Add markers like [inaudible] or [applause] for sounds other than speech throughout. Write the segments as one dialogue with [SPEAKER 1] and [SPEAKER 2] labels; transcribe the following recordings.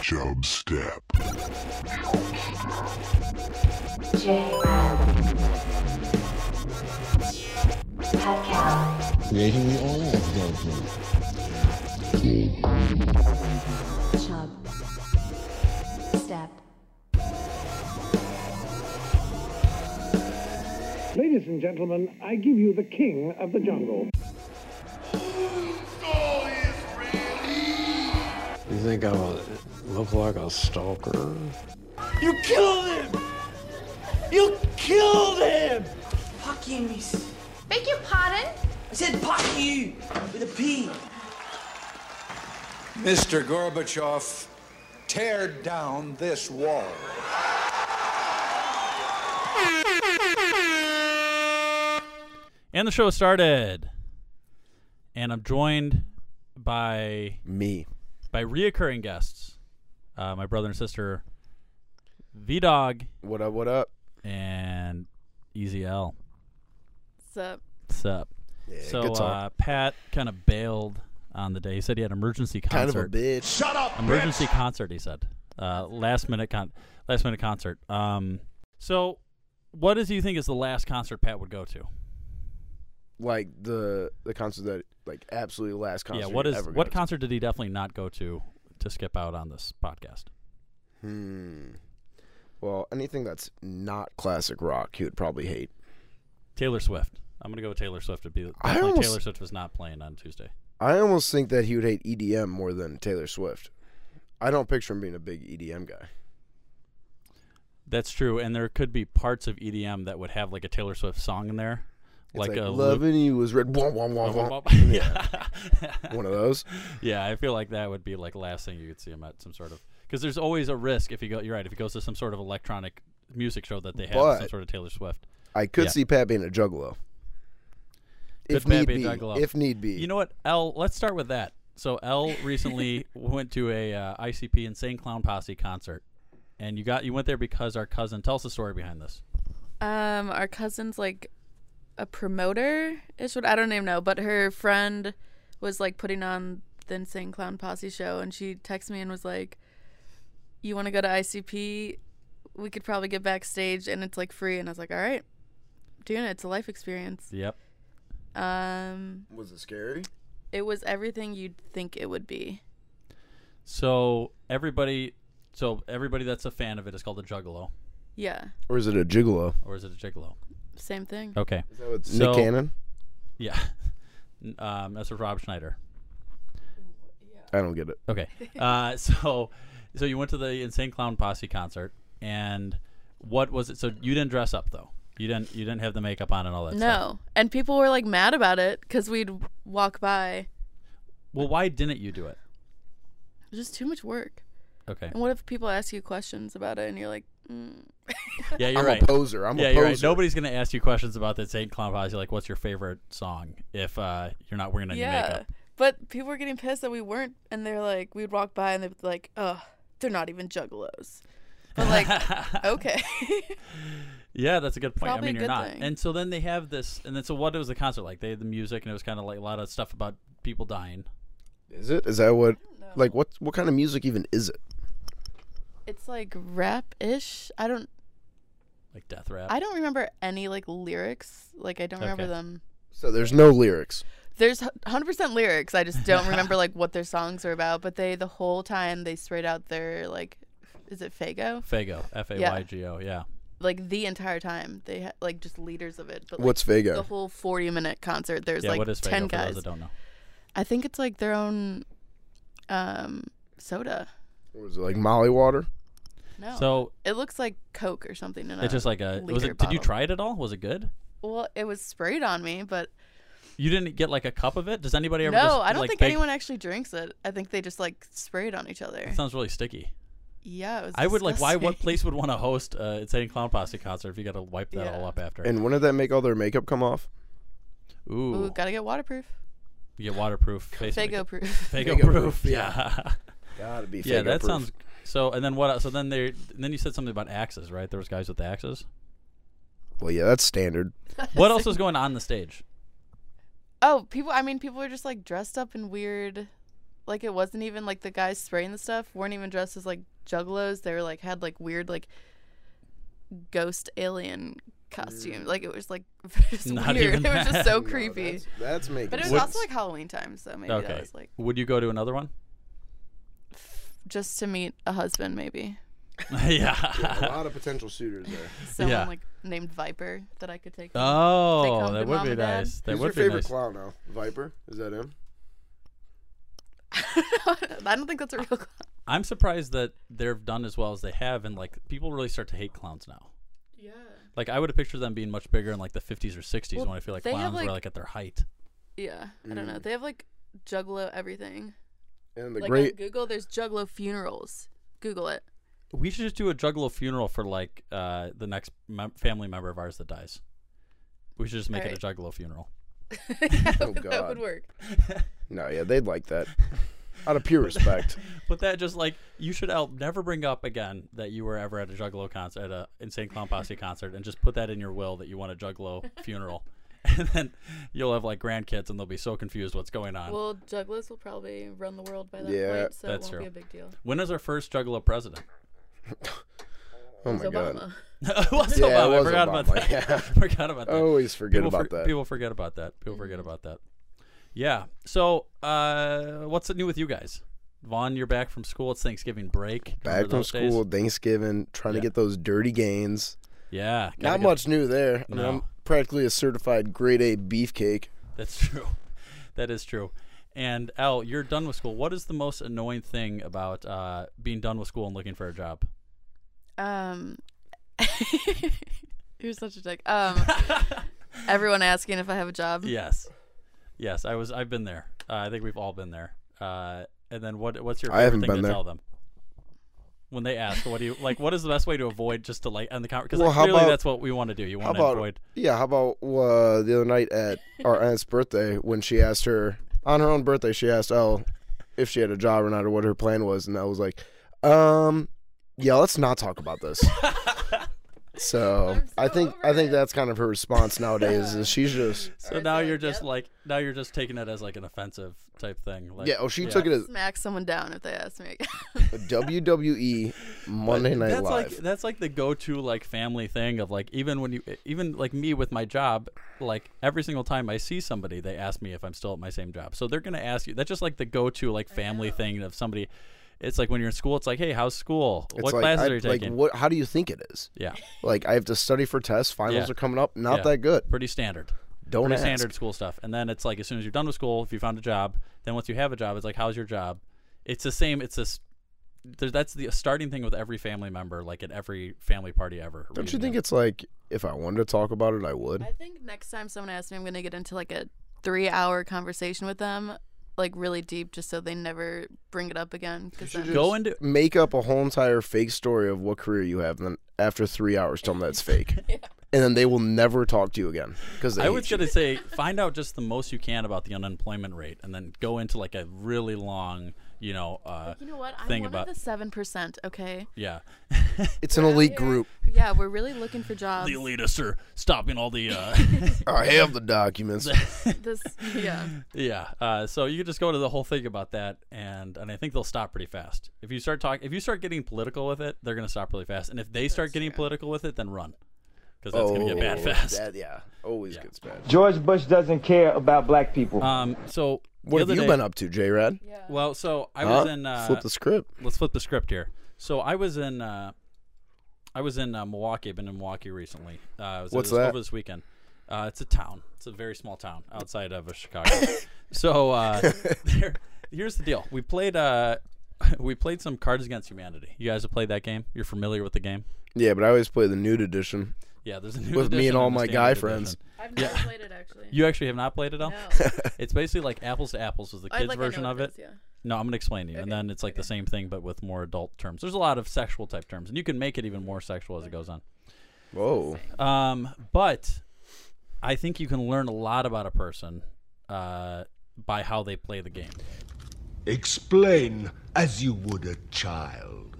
[SPEAKER 1] Chub Step.
[SPEAKER 2] Creating the oil judgment.
[SPEAKER 3] Chub. Step.
[SPEAKER 4] Ladies and gentlemen, I give you the king of the jungle.
[SPEAKER 5] Think I would look like a stalker?
[SPEAKER 6] You killed him! You killed him! Fuck you, miss.
[SPEAKER 7] Beg your pardon?
[SPEAKER 6] I said fuck you with a P.
[SPEAKER 8] Mr. Gorbachev, tear down this wall.
[SPEAKER 9] And the show started. And I'm joined by
[SPEAKER 10] Me.
[SPEAKER 9] By reoccurring guests. Uh, my brother and sister V Dog
[SPEAKER 10] What up? What up?
[SPEAKER 9] and Easy L.
[SPEAKER 11] What's up?
[SPEAKER 9] What's up?
[SPEAKER 10] Yeah,
[SPEAKER 9] so
[SPEAKER 10] good talk.
[SPEAKER 9] uh, Pat kind of bailed on the day. He said he had an emergency
[SPEAKER 10] kind of a
[SPEAKER 9] concert.
[SPEAKER 10] bitch. Shut up.
[SPEAKER 9] emergency concert. He said uh, last minute con last minute concert. Um, so what does you think is the last concert Pat would go to?
[SPEAKER 10] Like the the concert that like absolutely last concert.
[SPEAKER 9] yeah. What
[SPEAKER 10] ever
[SPEAKER 9] what
[SPEAKER 10] to.
[SPEAKER 9] concert did he definitely not go to to skip out on this podcast?
[SPEAKER 10] Hmm. Well, anything that's not classic rock, he would probably hate.
[SPEAKER 9] Taylor Swift. I'm gonna go with Taylor Swift. Would be
[SPEAKER 10] I almost-
[SPEAKER 9] Taylor Swift was not playing on Tuesday.
[SPEAKER 10] I almost think that he would hate EDM more than Taylor Swift. I don't picture him being a big EDM guy.
[SPEAKER 9] That's true, and there could be parts of EDM that would have like a Taylor Swift song in there, like,
[SPEAKER 10] like,
[SPEAKER 9] a
[SPEAKER 10] loving you was red. Wah, wah, wah,
[SPEAKER 9] Luke-
[SPEAKER 10] wah.
[SPEAKER 9] yeah.
[SPEAKER 10] One of those.
[SPEAKER 9] Yeah, I feel like that would be like last thing you could see him at some sort of because there's always a risk if you go. You're right. If he goes to some sort of electronic music show that they have some sort of Taylor Swift.
[SPEAKER 10] I could
[SPEAKER 9] Yeah.
[SPEAKER 10] see Pat being a juggalo.
[SPEAKER 9] Could
[SPEAKER 10] If
[SPEAKER 9] Pat
[SPEAKER 10] need
[SPEAKER 9] be a
[SPEAKER 10] be.
[SPEAKER 9] juggalo?
[SPEAKER 10] If need be.
[SPEAKER 9] You know what, L? Let's start with that. So L recently [laughs] went to a uh, ICP Insane Clown Posse concert, and you got you went there because our cousin. Tell us the story behind this.
[SPEAKER 11] Um, our cousin's like a promoter is what I don't even know, but her friend was like putting on the Insane Clown Posse show, and she texted me and was like, "You want to go to ICP? We could probably get backstage, and it's like free." And I was like, "All right, doing it. It's a life experience."
[SPEAKER 9] Yep.
[SPEAKER 11] Um,
[SPEAKER 10] was it scary?
[SPEAKER 11] it was everything you'd think it would be.
[SPEAKER 9] So everybody, so everybody that's a fan of it is called a juggalo,
[SPEAKER 11] Yeah,
[SPEAKER 10] Or is it a gigolo?
[SPEAKER 9] or is it a gigolo?
[SPEAKER 11] Same thing.
[SPEAKER 9] Okay.
[SPEAKER 10] Is that what
[SPEAKER 9] So-
[SPEAKER 10] Nick Cannon?
[SPEAKER 9] Yeah. [laughs] Um, that's with Rob Schneider.
[SPEAKER 10] I don't get it.
[SPEAKER 9] Okay. [laughs] Uh, so, so you went to the Insane Clown Posse concert, and what was it? So you didn't dress up though. You didn't. You didn't have the makeup on and all that. stuff.
[SPEAKER 11] No, and people were like mad about it because we'd walk by.
[SPEAKER 9] Well, why didn't you do it?
[SPEAKER 11] It was just too much work.
[SPEAKER 9] Okay.
[SPEAKER 11] And what if people ask you questions about it and you're like, mm.
[SPEAKER 9] Yeah, you're
[SPEAKER 10] I'm
[SPEAKER 9] right.
[SPEAKER 10] a poser. I'm
[SPEAKER 9] yeah,
[SPEAKER 10] a
[SPEAKER 9] you're right. Nobody's gonna ask you questions about the Insane Clown Posse. Like, what's your favorite song? If uh, you're not wearing any
[SPEAKER 11] yeah.
[SPEAKER 9] makeup.
[SPEAKER 11] But people were getting pissed that we weren't, and they're like, we'd walk by and they'd be like, oh, they're not even juggalos. But like, [laughs] okay.
[SPEAKER 9] Yeah, that's a good point.
[SPEAKER 11] Probably
[SPEAKER 9] I mean, you're not.
[SPEAKER 11] thing.
[SPEAKER 9] And so then they have this, and then so what was the concert like? They had the music, and it was kind of like a lot of stuff about people dying.
[SPEAKER 10] Is it? Is that what? Like what? What kind of music even is it?
[SPEAKER 11] It's like rap ish. I don't.
[SPEAKER 9] Like death rap.
[SPEAKER 11] I don't remember any like lyrics. Like I don't remember them.
[SPEAKER 10] So there's no lyrics.
[SPEAKER 11] There's 100% lyrics. I just don't remember like what their songs are about. But they the whole time they sprayed out their like, is it Faygo?
[SPEAKER 9] Faygo, F A Y G O. Yeah.
[SPEAKER 11] Like the entire time they had like just liters of it. But like,
[SPEAKER 10] What's Faygo?
[SPEAKER 11] The whole 40 minute concert. There's
[SPEAKER 9] yeah.
[SPEAKER 11] like
[SPEAKER 9] what is Faygo
[SPEAKER 11] 10
[SPEAKER 9] for
[SPEAKER 11] guys.
[SPEAKER 9] those that don't know?
[SPEAKER 11] I think it's like their own um soda.
[SPEAKER 10] Or is it like Molly water?
[SPEAKER 11] No.
[SPEAKER 9] So
[SPEAKER 11] it looks like Coke or something. In
[SPEAKER 9] it's
[SPEAKER 11] a
[SPEAKER 9] just like a. Was
[SPEAKER 11] liter
[SPEAKER 9] it? Did you try it at all? Was it good?
[SPEAKER 11] Well, it was sprayed on me, but
[SPEAKER 9] You didn't get like a cup of it. Does anybody ever?
[SPEAKER 11] no,
[SPEAKER 9] just,
[SPEAKER 11] I don't
[SPEAKER 9] like,
[SPEAKER 11] think
[SPEAKER 9] bake-
[SPEAKER 11] anyone actually drinks it. I think they just like spray it on each other.
[SPEAKER 9] It sounds really sticky.
[SPEAKER 11] Yeah, it was
[SPEAKER 9] I would like. Why? What place would want to host uh, Insane Clown Posse concert if you got to wipe that
[SPEAKER 11] Yeah.
[SPEAKER 9] all up after?
[SPEAKER 10] And when did that make all their makeup come off?
[SPEAKER 9] Ooh,
[SPEAKER 11] Ooh, gotta get waterproof.
[SPEAKER 9] you get waterproof face.
[SPEAKER 11] Faygo
[SPEAKER 9] makeup.
[SPEAKER 11] proof.
[SPEAKER 9] Faygo,
[SPEAKER 10] Faygo
[SPEAKER 9] proof.
[SPEAKER 10] proof, [laughs]
[SPEAKER 9] Yeah.
[SPEAKER 10] Gotta be.
[SPEAKER 9] yeah, that
[SPEAKER 10] Faygo-proof.
[SPEAKER 9] sounds. So and then what? So then they. and Then you said something about axes, right? There was guys with axes.
[SPEAKER 10] Well, yeah, that's standard. [laughs]
[SPEAKER 9] What else was going on the stage?
[SPEAKER 11] Oh, people. I mean, people were just like dressed up in weird like it wasn't even like the guys spraying the stuff weren't even dressed as like juggalos. They were like had like weird like ghost alien costume. Like it was like [laughs] just
[SPEAKER 9] Not
[SPEAKER 11] weird.
[SPEAKER 9] even [laughs]
[SPEAKER 11] It was just so
[SPEAKER 10] No,
[SPEAKER 11] creepy.
[SPEAKER 10] that's, that's making
[SPEAKER 11] but it was
[SPEAKER 10] sense.
[SPEAKER 11] also like Halloween time, so maybe that was like
[SPEAKER 9] Would you go to another one?
[SPEAKER 11] Just to meet a husband, maybe [laughs]
[SPEAKER 9] yeah.
[SPEAKER 10] a lot of potential suitors there.
[SPEAKER 11] someone
[SPEAKER 9] Yeah.
[SPEAKER 11] like named Viper that I could take. home.
[SPEAKER 9] Oh,
[SPEAKER 11] home
[SPEAKER 9] that
[SPEAKER 11] to
[SPEAKER 9] would
[SPEAKER 11] mom
[SPEAKER 9] be
[SPEAKER 11] and dad.
[SPEAKER 9] nice. That
[SPEAKER 10] Who's
[SPEAKER 9] would
[SPEAKER 10] your
[SPEAKER 9] be
[SPEAKER 10] favorite
[SPEAKER 9] nice.
[SPEAKER 10] clown now? Viper? Is that him? [laughs]
[SPEAKER 11] I don't think that's a real. Clown.
[SPEAKER 9] I'm surprised that they've done as well as they have, and like people really start to hate clowns now.
[SPEAKER 11] Yeah.
[SPEAKER 9] Like I would have pictured them being much bigger in like the 50s or 60s
[SPEAKER 11] Well,
[SPEAKER 9] when I feel like
[SPEAKER 11] they have,
[SPEAKER 9] clowns were
[SPEAKER 11] like-
[SPEAKER 9] like at their height.
[SPEAKER 11] Yeah. I don't know.
[SPEAKER 10] Mm.
[SPEAKER 11] They have like Juggalo everything.
[SPEAKER 10] And the
[SPEAKER 11] like
[SPEAKER 10] great
[SPEAKER 11] on Google, there's Juggalo funerals. Google it.
[SPEAKER 9] We should just do a juggalo funeral for like uh, the next mem- family member of ours that dies. We should just make it a juggalo funeral.
[SPEAKER 11] yeah, [laughs]
[SPEAKER 10] Oh,
[SPEAKER 11] that would work. [laughs]
[SPEAKER 10] No, yeah, they'd like that. Out of pure respect. [laughs]
[SPEAKER 9] But that just like you should out never bring up again that you were ever at a juggalo concert at a insane clown posse concert and just put that in your will that you want a juggalo funeral. And [laughs] then you'll have like grandkids and they'll be so confused what's going on.
[SPEAKER 11] Well, Juggalos will probably run the world by that
[SPEAKER 10] Yeah,
[SPEAKER 11] point, so
[SPEAKER 9] that's
[SPEAKER 11] it won't
[SPEAKER 9] true.
[SPEAKER 11] be a big deal.
[SPEAKER 9] when is our first juggalo president? [laughs]
[SPEAKER 10] Oh my god.
[SPEAKER 11] Obama. [laughs]
[SPEAKER 9] it was
[SPEAKER 10] Yeah, it
[SPEAKER 9] Obama. I
[SPEAKER 10] was
[SPEAKER 9] forgot about that.
[SPEAKER 10] yeah.
[SPEAKER 9] forgot about that.
[SPEAKER 10] Always forget
[SPEAKER 9] people
[SPEAKER 10] about
[SPEAKER 9] for-
[SPEAKER 10] that.
[SPEAKER 9] People forget about that. People forget
[SPEAKER 11] Mm-hmm.
[SPEAKER 9] about that. Yeah. So, uh, what's new with you guys? Vaughn, you're back from school. It's Thanksgiving break.
[SPEAKER 10] Back from
[SPEAKER 9] those days?
[SPEAKER 10] school, Thanksgiving, trying
[SPEAKER 9] Yeah.
[SPEAKER 10] to get those dirty gains.
[SPEAKER 9] Yeah.
[SPEAKER 10] Not
[SPEAKER 9] get-
[SPEAKER 10] much new there. I mean,
[SPEAKER 9] No.
[SPEAKER 10] I'm practically a certified grade A beefcake.
[SPEAKER 9] That's [laughs] true. That is true. And Al, you're done with school. What is the most annoying thing about uh, being done with school and looking for a job?
[SPEAKER 11] Um, [laughs] you're such a dick. Um, [laughs] everyone asking if I have a job.
[SPEAKER 9] Yes. Yes, I was. I've been there. Uh, I think we've all been there. Uh, and then what? What's your
[SPEAKER 10] I haven't
[SPEAKER 9] thing
[SPEAKER 10] been
[SPEAKER 9] to
[SPEAKER 10] there.
[SPEAKER 9] tell them? When they ask, what do you like? What is the best way to avoid just to like end the conversation? Because
[SPEAKER 10] Well, how
[SPEAKER 9] clearly
[SPEAKER 10] about-
[SPEAKER 9] that's what we want to do. You want to avoid.
[SPEAKER 10] yeah? How about uh, the other night at our aunt's birthday when she asked her on her own birthday, she asked Elle if she had a job or not or what her plan was, and I was like, um, yeah, let's not talk about this. [laughs] so
[SPEAKER 11] I'm
[SPEAKER 10] I think I think
[SPEAKER 11] it.
[SPEAKER 10] that's kind of her response nowadays. Is she's [laughs] just
[SPEAKER 9] So now you're just
[SPEAKER 11] yep.
[SPEAKER 9] like now you're just taking it as like an offensive type thing. Like,
[SPEAKER 10] yeah. Oh, she took it as
[SPEAKER 11] Smack someone down if they ask me again.
[SPEAKER 10] WWE Monday Night
[SPEAKER 9] that's
[SPEAKER 10] Live.
[SPEAKER 9] like that's like the go-to like family thing of like even when you even like me with my job like every single time I see somebody they ask me if I'm still at my same job so they're gonna ask you that's just like the go-to like family thing of somebody it's like when you're in school it's like hey how's school
[SPEAKER 10] It's
[SPEAKER 9] what
[SPEAKER 10] like,
[SPEAKER 9] classes
[SPEAKER 10] I-
[SPEAKER 9] are you
[SPEAKER 10] like,
[SPEAKER 9] taking
[SPEAKER 10] what? How do you think it is?
[SPEAKER 9] yeah
[SPEAKER 10] Like I have to study for tests. Finals
[SPEAKER 9] Yeah.
[SPEAKER 10] are coming up. Not
[SPEAKER 9] Yeah.
[SPEAKER 10] that good.
[SPEAKER 9] pretty standard
[SPEAKER 10] Don't
[SPEAKER 9] pretty
[SPEAKER 10] ask.
[SPEAKER 9] standard school stuff and then it's like as soon as you're done with school if you found a job then once you have a job it's like how's your job it's the same it's this there, that's the starting thing with every family member like at every family party ever
[SPEAKER 10] Don't you think it's like if I wanted to talk about it, I would?
[SPEAKER 11] I think next time someone asks me, I'm gonna get into like a three-hour conversation with them, like really deep, just so they never bring it up again. Because then,
[SPEAKER 9] go into
[SPEAKER 10] Make up a whole entire fake story of what career you have, and then after three hours, tell them that's [laughs] fake, and then they will never talk to you again because
[SPEAKER 9] I was gonna say find out just the most you can about the unemployment rate, and then go into like a really long, you know, uh,
[SPEAKER 11] you know what? I'm
[SPEAKER 9] thing
[SPEAKER 11] one
[SPEAKER 9] about
[SPEAKER 11] of the seven percent. Okay.
[SPEAKER 9] yeah, [laughs]
[SPEAKER 10] It's an elite group.
[SPEAKER 11] Yeah, we're really looking for jobs.
[SPEAKER 9] the elitists are stopping all the, uh, [laughs]
[SPEAKER 10] I have the documents. [laughs]
[SPEAKER 11] this, yeah.
[SPEAKER 9] yeah. Uh, so you could just go to the whole thing about that, and and I think they'll stop pretty fast. If you start talking, if you start getting political with it, they're gonna stop really fast, and if they start getting political with it, then run, because that's gonna get bad
[SPEAKER 10] Oh,
[SPEAKER 9] fast.
[SPEAKER 10] That, yeah, always gets bad.
[SPEAKER 1] George Bush doesn't care about black people.
[SPEAKER 9] Um, so
[SPEAKER 10] What have you
[SPEAKER 9] day-
[SPEAKER 10] been up to, J Rad?
[SPEAKER 9] Well, so I
[SPEAKER 10] Huh?
[SPEAKER 9] was in. Uh,
[SPEAKER 10] Flip the script.
[SPEAKER 9] let's flip the script here. So I was in uh, I was in uh, Milwaukee. I've been in Milwaukee recently. Uh, I was
[SPEAKER 10] What's
[SPEAKER 9] it was
[SPEAKER 10] that?
[SPEAKER 9] over this weekend. Uh, it's a town. It's a very small town outside of uh, Chicago. [laughs] so uh, there, here's the deal. We played uh, [laughs] we played some Cards Against Humanity. You guys have played that game. You're familiar with the game.
[SPEAKER 10] Yeah, but I always play the nude edition.
[SPEAKER 9] Yeah, there's a new
[SPEAKER 10] With me and all my
[SPEAKER 9] standard
[SPEAKER 10] guy
[SPEAKER 9] edition.
[SPEAKER 10] friends.
[SPEAKER 11] I've never played it actually.
[SPEAKER 9] You actually have not played it, all.
[SPEAKER 11] No. [laughs]
[SPEAKER 9] it's basically like apples to apples is the kids
[SPEAKER 11] like,
[SPEAKER 9] version of
[SPEAKER 11] what
[SPEAKER 9] it.
[SPEAKER 11] is, yeah.
[SPEAKER 9] No, I'm gonna explain to you, and then it's like the same thing but with more adult terms. There's a lot of sexual type terms, and you can make it even more sexual as it goes on.
[SPEAKER 10] Whoa.
[SPEAKER 9] Um, but I think you can learn a lot about a person uh, by how they play the game.
[SPEAKER 7] Explain as you would a child.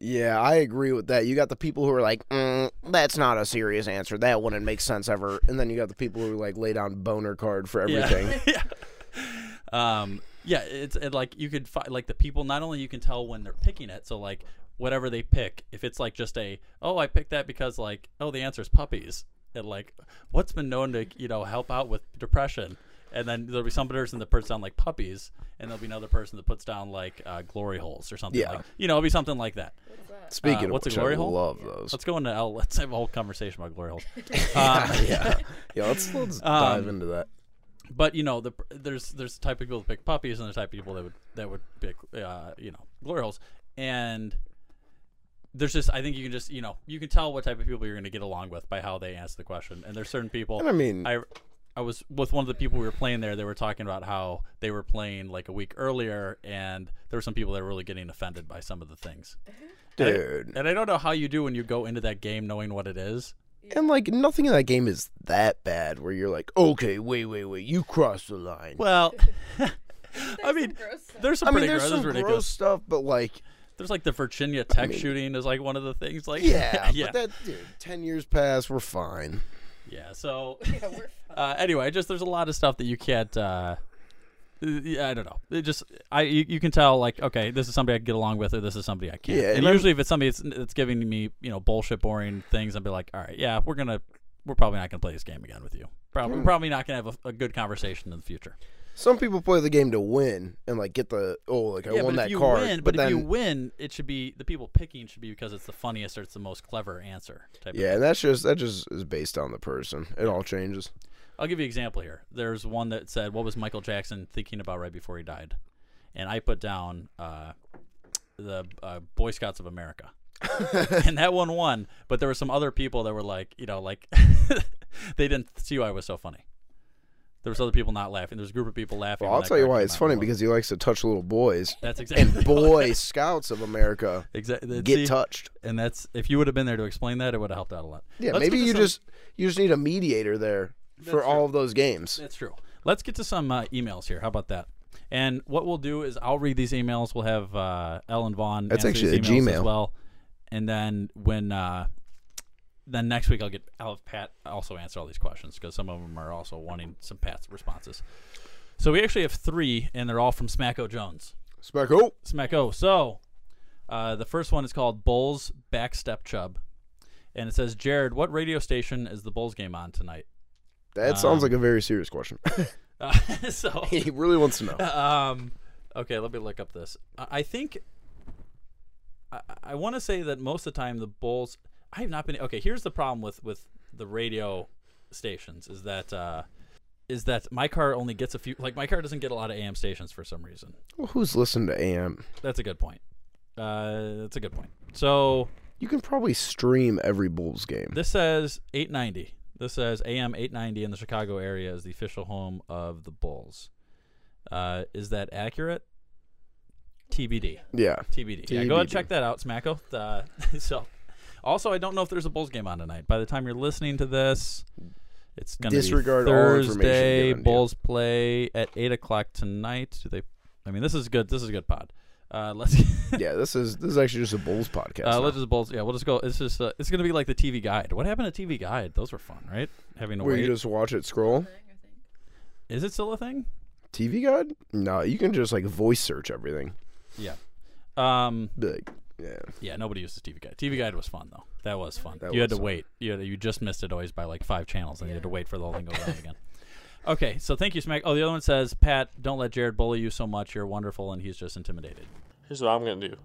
[SPEAKER 10] Yeah, I agree with that. You got the people who are like, mm, "That's not a serious answer. That wouldn't make sense ever." And then you got the people who like lay down boner card for everything. [laughs]
[SPEAKER 9] Yeah. um, Yeah, it's it, like you could find like the people. Not only you can tell when they're picking it, so like whatever they pick, if it's like just a oh I picked that because like oh the answer is puppies, and like what's been known to you know help out with depression, and then there'll be some person that puts down like puppies, and there'll be another person that puts down like uh, glory holes or something.
[SPEAKER 10] Yeah.
[SPEAKER 9] like You know, it'll be something like that.
[SPEAKER 10] Speaking
[SPEAKER 9] Uh,
[SPEAKER 10] of
[SPEAKER 9] what's
[SPEAKER 10] which,
[SPEAKER 9] a glory
[SPEAKER 10] I
[SPEAKER 9] hole?
[SPEAKER 10] love those.
[SPEAKER 9] Let's go into L. Let's have a whole conversation about glory holes.
[SPEAKER 10] yeah, [laughs]
[SPEAKER 9] Um, [laughs]
[SPEAKER 10] yeah, yeah. Let's let's
[SPEAKER 9] Um,
[SPEAKER 10] dive into that.
[SPEAKER 9] But you know, the there's there's the type of people that pick puppies, and the type of people that would that would pick uh, you know glory holes, and there's just I think you can just you know you can tell what type of people you're going to get along with by how they answer the question, and there's certain people.
[SPEAKER 10] And I mean-
[SPEAKER 9] I I was with one of the people we were playing there. They were talking about how they were playing like a week earlier, and there were some people that were really getting offended by some of the things. And I-
[SPEAKER 10] Dude.
[SPEAKER 9] and I don't know how you do when you go into that game knowing what it is.
[SPEAKER 10] And like nothing in that game is that bad where you're like, okay, wait, wait, wait, you crossed the line.
[SPEAKER 9] Well, [laughs] [laughs] I mean, there's some
[SPEAKER 10] I mean,
[SPEAKER 9] pretty
[SPEAKER 10] there's
[SPEAKER 9] gross,
[SPEAKER 10] some
[SPEAKER 9] ridiculous
[SPEAKER 10] gross stuff, but like,
[SPEAKER 9] There's like the Virginia Tech
[SPEAKER 10] mean-
[SPEAKER 9] shooting is like one of the things. Like
[SPEAKER 10] yeah, [laughs]
[SPEAKER 9] yeah,
[SPEAKER 10] but that dude, ten years past, we're fine.
[SPEAKER 9] Yeah. So [laughs] [laughs] uh, anyway, just there's a lot of stuff that you can't. Uh, yeah, I don't know. It just I you, you can tell like okay, this is somebody I can get along with, or this is somebody I can't.
[SPEAKER 10] Yeah,
[SPEAKER 9] and,
[SPEAKER 10] and I'm-
[SPEAKER 9] usually if it's somebody that's, that's giving me you know bullshit, boring things, I'll be like, all right, yeah, we're gonna we're probably not gonna play this game again with you. Probably we're probably not gonna have a, a good conversation in the future.
[SPEAKER 10] Some people play the game to win and like get the oh, like I
[SPEAKER 9] yeah,
[SPEAKER 10] won
[SPEAKER 9] but
[SPEAKER 10] that
[SPEAKER 9] if you
[SPEAKER 10] card.
[SPEAKER 9] win, but,
[SPEAKER 10] then,
[SPEAKER 9] if you win, it should be the people picking should be because it's the funniest or it's the most clever answer. Type of
[SPEAKER 10] yeah, and that's just that just is based on the person. It all changes.
[SPEAKER 9] I'll give you an example here. There's one that said, "What was Michael Jackson thinking about right before he died?" And I put down uh, the uh, Boy Scouts of America, [laughs] and that one won. But there were some other people that were like, you know, like [laughs] they didn't see why I was so funny. There was other people not laughing. There's a group of people laughing.
[SPEAKER 10] Well, I'll tell you why it's funny because he likes to touch little boys. [laughs]
[SPEAKER 9] That's exactly
[SPEAKER 10] and Boy [laughs] Scouts of America
[SPEAKER 9] Exactly.
[SPEAKER 10] get touched.
[SPEAKER 9] and that's if you would have been there to explain that, it would have helped out a lot.
[SPEAKER 10] Yeah,
[SPEAKER 9] Let's
[SPEAKER 10] maybe you
[SPEAKER 9] some-
[SPEAKER 10] just you just need a mediator there for all of those games.
[SPEAKER 9] That's true. Let's get to some uh, emails here. How about that? And what we'll do is I'll read these emails. We'll have uh, Ellen Vaughn.
[SPEAKER 10] That's
[SPEAKER 9] answer
[SPEAKER 10] actually
[SPEAKER 9] these
[SPEAKER 10] a
[SPEAKER 9] emails as
[SPEAKER 10] Gmail.
[SPEAKER 9] well. And then when uh, then next week I'll get I'll have Pat also answer all these questions because some of them are also wanting some Pat's responses. So we actually have three, and they're all from Smacko Jones.
[SPEAKER 10] Smacko.
[SPEAKER 9] Smacko. So uh, the first one is called Bulls Backstep Chub, and it says, Jared, what radio station is the Bulls game on tonight?
[SPEAKER 10] That sounds
[SPEAKER 9] Um,
[SPEAKER 10] like a very serious question. [laughs] [laughs]
[SPEAKER 9] Uh, [laughs] so
[SPEAKER 10] he really wants to know.
[SPEAKER 9] um, okay, let me look up this. I, I think I, I want to say that most of the time the Bulls. I have not been. Okay, here's the problem with with the radio stations is that uh, is that my car only gets a few. Like my car doesn't get a lot of AM stations for some reason.
[SPEAKER 10] Well, who's listening to AM?
[SPEAKER 9] That's a good point. Uh, that's a good point. So
[SPEAKER 10] You can probably stream every Bulls game.
[SPEAKER 9] This says 890. This says AM 890 in the Chicago area is the official home of the Bulls. Uh, is that accurate? TBD.
[SPEAKER 10] Yeah.
[SPEAKER 9] TBD. Yeah, go ahead and check that out, Smacko. Uh, [laughs] so, also, I don't know if there's a Bulls game on tonight. By the time you're listening to this, it's going to be
[SPEAKER 10] Disregard all information
[SPEAKER 9] Thursday.
[SPEAKER 10] to you.
[SPEAKER 9] Bulls play at eight o'clock tonight. Do they? I mean, this is good. This is a good pod. Uh, let's. [laughs]
[SPEAKER 10] yeah, this is this is actually just a Bulls podcast.
[SPEAKER 9] Uh, let's just Bulls. Yeah, we'll just go. It's just. Uh, it's gonna be like the TV guide. What happened to TV guide? Those were fun, right? Having to
[SPEAKER 10] Where
[SPEAKER 9] wait.
[SPEAKER 10] you just watch it scroll.
[SPEAKER 9] Is it still a thing?
[SPEAKER 10] TV guide? No, you can just like voice search everything.
[SPEAKER 9] Yeah. Um.
[SPEAKER 10] Be like, yeah.
[SPEAKER 9] Yeah. Nobody uses TV guide. TV guide was fun though. That was fun.
[SPEAKER 10] That
[SPEAKER 9] you had to
[SPEAKER 10] fun.
[SPEAKER 9] wait. You had, you just missed it always by like five channels, and you had to wait for the whole thing to go around [laughs] again. Okay, so thank you, Smack. Oh, the other one says, Pat, don't let Jared bully you so much. You're wonderful, and he's just intimidated.
[SPEAKER 12] Here's what I'm gonna do.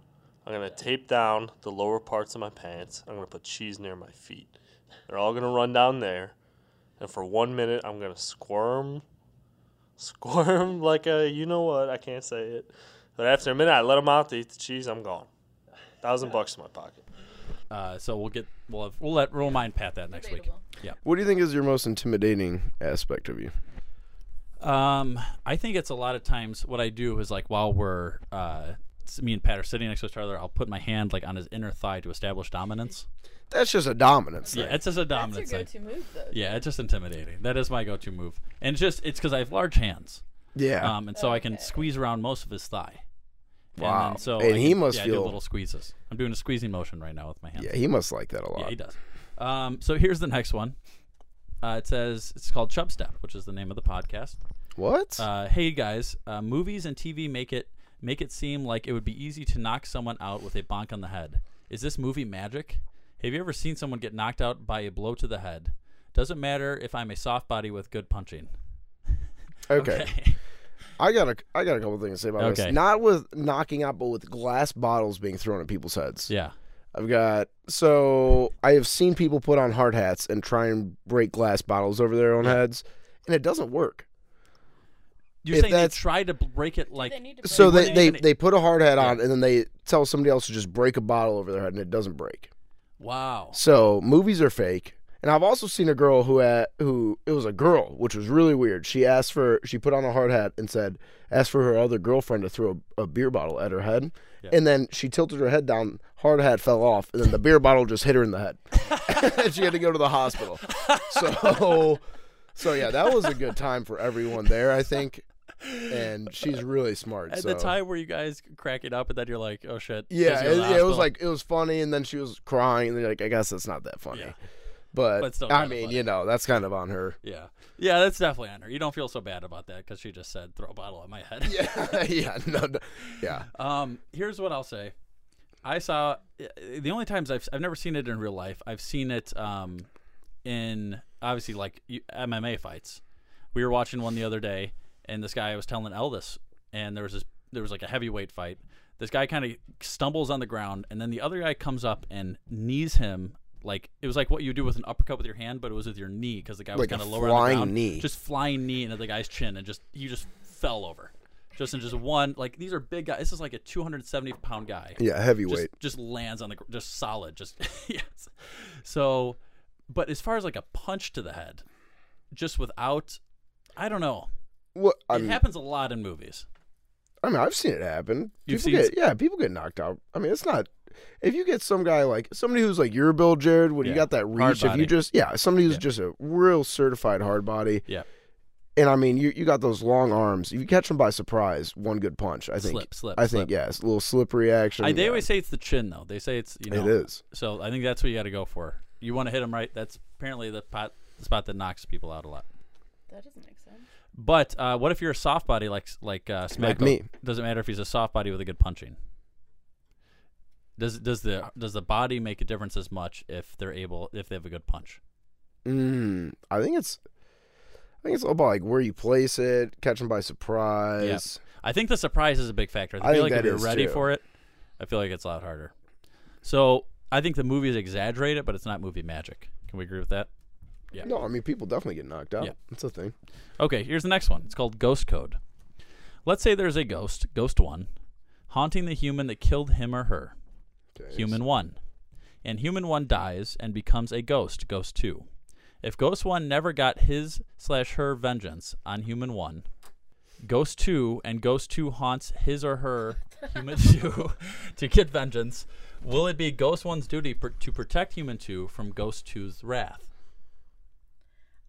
[SPEAKER 12] I'm gonna tape down the lower parts of my pants. I'm gonna put cheese near my feet. They're all gonna run down there, and for one minute I'm gonna squirm, squirm [laughs] like a you know what. I can't say it. But after a minute, I let them out. to eat the cheese. I'm gone. Thousand bucks in my pocket.
[SPEAKER 9] Uh, so we'll get we'll have, we'll let we'll remind Pat that next week. Yeah.
[SPEAKER 10] What do you think is your most intimidating aspect of you?
[SPEAKER 9] Um, I think it's a lot of times what I do is like while we're uh, me and Pat are sitting next to each other, I'll put my hand like on his inner thigh to establish dominance.
[SPEAKER 10] That's just a dominance.
[SPEAKER 9] Yeah, it's just a dominance
[SPEAKER 11] That's your go-to move, though.
[SPEAKER 9] Yeah, it's just intimidating. That is my go-to move, and it's just it's because I have large hands.
[SPEAKER 10] Yeah.
[SPEAKER 9] Um, and so I can squeeze around most of his thigh. And
[SPEAKER 10] Wow.
[SPEAKER 9] then so
[SPEAKER 10] And
[SPEAKER 9] I
[SPEAKER 10] he
[SPEAKER 9] can-
[SPEAKER 10] must
[SPEAKER 9] yeah,
[SPEAKER 10] feel-
[SPEAKER 9] little squeezes. I'm doing a squeezing motion right now with my hands.
[SPEAKER 10] Yeah, he must like that a lot.
[SPEAKER 9] Yeah, he does. Um, so here's the next one. Uh, it says it's called Chub Step, which is the name of the podcast.
[SPEAKER 10] What?
[SPEAKER 9] Uh, hey guys, uh, movies and TV make it make it seem like it would be easy to knock someone out with a bonk on the head. Is this movie magic? Have you ever seen someone get knocked out by a blow to the head? Doesn't matter if I'm a soft body with good punching. [laughs]
[SPEAKER 10] Okay. I got a I got a couple things to say about
[SPEAKER 9] Okay.
[SPEAKER 10] this. Not with knocking out, but with glass bottles being thrown at people's heads.
[SPEAKER 9] Yeah.
[SPEAKER 10] I've got so I have seen people put on hard hats and try and break glass bottles over their own heads, and it doesn't work.
[SPEAKER 9] You're
[SPEAKER 10] If
[SPEAKER 9] saying they
[SPEAKER 10] that's-
[SPEAKER 9] try to break it like
[SPEAKER 10] So they
[SPEAKER 9] wouldn't
[SPEAKER 10] they,
[SPEAKER 9] even-
[SPEAKER 10] they put a hard hat on and then they tell somebody else to just break a bottle over their head and it doesn't break.
[SPEAKER 9] wow.
[SPEAKER 10] So movies are fake. And I've also seen a girl who had who it was a girl, which was really weird. She asked for she put on a hard hat and said asked for her other girlfriend to throw a, a beer bottle at her head. And then she tilted her head down, hard hat fell off, and then the beer bottle just hit her in the head. [laughs] and she had to go to the hospital. So so yeah, that was a good time for everyone there, I think. And she's really smart.
[SPEAKER 9] At
[SPEAKER 10] so.
[SPEAKER 9] the time where you guys crack it up and then you're like, oh shit!"
[SPEAKER 10] Yeah, it, it was like it was funny, and then she was crying. And like, I guess that's not that funny, but,
[SPEAKER 9] But still
[SPEAKER 10] I mean, you know, that's kind of on her.
[SPEAKER 9] Yeah. Yeah, that's definitely on her. You don't feel so bad about that because she just said throw a bottle at my head.
[SPEAKER 10] Yeah, [laughs] yeah, no, no, yeah.
[SPEAKER 9] Um, here's what I'll say. I saw the only times I've I've never seen it in real life. I've seen it um, in obviously like MMA fights. We were watching one the other day, and this guy was telling Elvis, and there was this there was like a heavyweight fight. This guy kind of stumbles on the ground, and then the other guy comes up and knees him. Like it was like what you do with an uppercut with your hand, but it was with your knee because the guy was
[SPEAKER 10] Like a
[SPEAKER 9] kind of lower on the
[SPEAKER 10] flying
[SPEAKER 9] ground.
[SPEAKER 10] knee.
[SPEAKER 9] Just flying knee into the guy's chin, and just he just fell over. Just in just one, like these are big guys. This is like a 270 pound guy.
[SPEAKER 10] Yeah, heavyweight.
[SPEAKER 9] Just, just lands on the gr- just solid. Just [laughs] yes. So, but as far as like a punch to the head, just without, I don't know.
[SPEAKER 10] What I
[SPEAKER 9] it
[SPEAKER 10] mean,
[SPEAKER 9] happens a lot in movies.
[SPEAKER 10] I mean, I've seen it happen.
[SPEAKER 9] You've
[SPEAKER 10] people
[SPEAKER 9] seen
[SPEAKER 10] get, yeah, people get knocked out. I mean, it's not. If you get some guy like somebody who's like your Bill Jared, when you got that reach, if you just yeah, somebody who's
[SPEAKER 9] Yeah.
[SPEAKER 10] just a real certified hard body,
[SPEAKER 9] Yeah.
[SPEAKER 10] and I mean, you you got those long arms. If you catch them by surprise, one good punch, I think.
[SPEAKER 9] Slip, slip,
[SPEAKER 10] I think
[SPEAKER 9] slip.
[SPEAKER 10] yes, a little slippery action.
[SPEAKER 9] I, they
[SPEAKER 10] yeah.
[SPEAKER 9] always say it's the chin though. They say it's you know
[SPEAKER 10] It is.
[SPEAKER 9] So I think that's what you got to go for. You want to hit them right. That's apparently the pot, the spot that knocks people out a lot.
[SPEAKER 11] That doesn't make sense.
[SPEAKER 9] But uh, what if you're a soft body like like uh, Smacko?
[SPEAKER 10] me.
[SPEAKER 9] Doesn't matter if he's a soft body with a good punching. Does does the does the body make a difference as much if they're able if they have a good punch?
[SPEAKER 10] Mm, I think it's. I think it's all about like where you place it, catch them by surprise.
[SPEAKER 9] I think the surprise is a big factor. I,
[SPEAKER 10] I
[SPEAKER 9] feel like if you're ready
[SPEAKER 10] too.
[SPEAKER 9] for it, I feel like it's a lot harder. So I think the movies exaggerate it, but it's not movie magic. Can we agree with that? Yeah.
[SPEAKER 10] No, I mean people definitely get knocked out.
[SPEAKER 9] Yeah.
[SPEAKER 10] That's a thing.
[SPEAKER 9] Okay, here's the next one. It's called Ghost Code. Let's say there's a ghost, Ghost 1, haunting the human that killed him or her, Human 1. And Human 1 dies and becomes a ghost, Ghost 2. If Ghost 1 never got his slash her vengeance on Human 1, Ghost 2 and Ghost 2 haunts his or her Human [laughs] 2 [laughs] to get vengeance, will it be Ghost 1's duty per- to protect Human 2 from Ghost 2's wrath?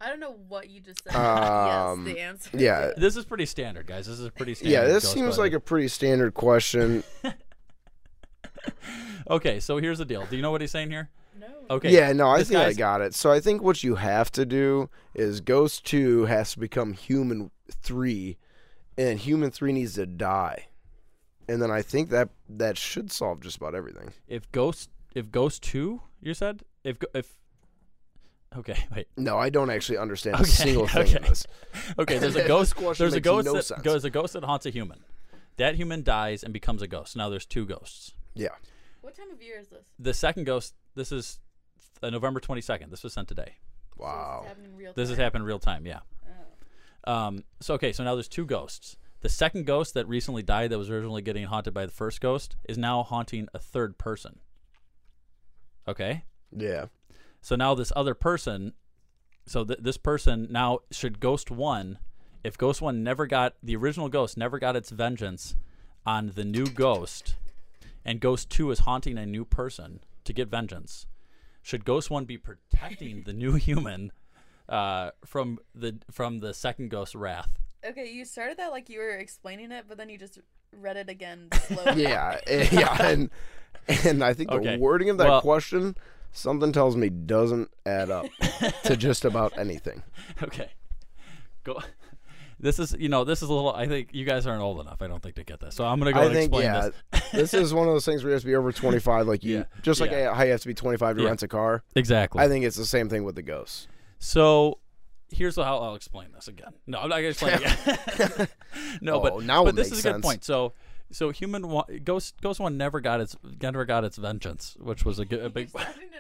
[SPEAKER 11] I don't know what you just said.
[SPEAKER 10] Um, [laughs]
[SPEAKER 11] yes, the answer.
[SPEAKER 10] Yeah.
[SPEAKER 9] This is pretty standard, guys. This is a pretty standard.
[SPEAKER 10] Yeah, this seems
[SPEAKER 9] body.
[SPEAKER 10] like a pretty standard question.
[SPEAKER 9] Okay, so here's the deal. Do you know what he's saying here? No. Okay.
[SPEAKER 10] Yeah, no, I
[SPEAKER 9] this
[SPEAKER 10] think I got it. So I think what you have to do is Ghost 2 has to become Human 3, and Human 3 needs to die. And then I think that that should solve just about everything.
[SPEAKER 9] If Ghost, if Ghost Two, you said if if. Okay, [laughs] wait.
[SPEAKER 10] No, I don't actually understand
[SPEAKER 9] Okay,
[SPEAKER 10] a single thing
[SPEAKER 9] okay.
[SPEAKER 10] in this. [laughs]
[SPEAKER 9] Okay, there's a [laughs] ghost.
[SPEAKER 10] question
[SPEAKER 9] There's a ghost
[SPEAKER 10] no
[SPEAKER 9] that
[SPEAKER 10] sense.
[SPEAKER 9] goes a ghost that haunts a human. That human dies and becomes a ghost. Now there's two ghosts.
[SPEAKER 10] Yeah.
[SPEAKER 11] What time of year is this?
[SPEAKER 9] The second ghost. This is uh, November 22nd. This was sent today.
[SPEAKER 10] Wow.
[SPEAKER 11] happening real
[SPEAKER 9] This has
[SPEAKER 11] time?
[SPEAKER 9] happened real time. Yeah. Um. So okay. So now there's two ghosts. The second ghost that recently died, that was originally getting haunted by the first ghost, is now haunting a third person. Okay.
[SPEAKER 10] Yeah.
[SPEAKER 9] So now this other person, so th- this person now should Ghost One, if Ghost One never got the original ghost never got its vengeance on the new ghost, and Ghost Two is haunting a new person to get vengeance, should Ghost One be protecting the new [laughs] human uh, from the from the second ghost's wrath?
[SPEAKER 11] Okay, you started that like you were explaining it, but then you just read it again [laughs] slowly.
[SPEAKER 10] Yeah, eh, yeah, [laughs] and and I think the
[SPEAKER 9] Okay.
[SPEAKER 10] wording of that
[SPEAKER 9] Well-
[SPEAKER 10] question something tells me doesn't add up to just about anything.
[SPEAKER 9] Okay. Go. This is, you know, this is a little. I think you guys aren't old enough. I don't think to get this. So I'm gonna go
[SPEAKER 10] I
[SPEAKER 9] and
[SPEAKER 10] think
[SPEAKER 9] explain
[SPEAKER 10] yeah,
[SPEAKER 9] this.
[SPEAKER 10] this is one of those things where you have to be over 25, like you, [laughs]
[SPEAKER 9] Yeah.
[SPEAKER 10] just like
[SPEAKER 9] Yeah.
[SPEAKER 10] how you have to be 25 to
[SPEAKER 9] Yeah.
[SPEAKER 10] rent a car.
[SPEAKER 9] Exactly.
[SPEAKER 10] I think it's the same thing with the ghosts.
[SPEAKER 9] So here's how I'll explain this again. No, I'm not gonna explain it again. [laughs] no,
[SPEAKER 10] Oh,
[SPEAKER 9] but
[SPEAKER 10] now
[SPEAKER 9] but
[SPEAKER 10] it
[SPEAKER 9] this
[SPEAKER 10] makes
[SPEAKER 9] is a good point. So so human one, ghost ghost one never got its never got its vengeance, which was a, good, a big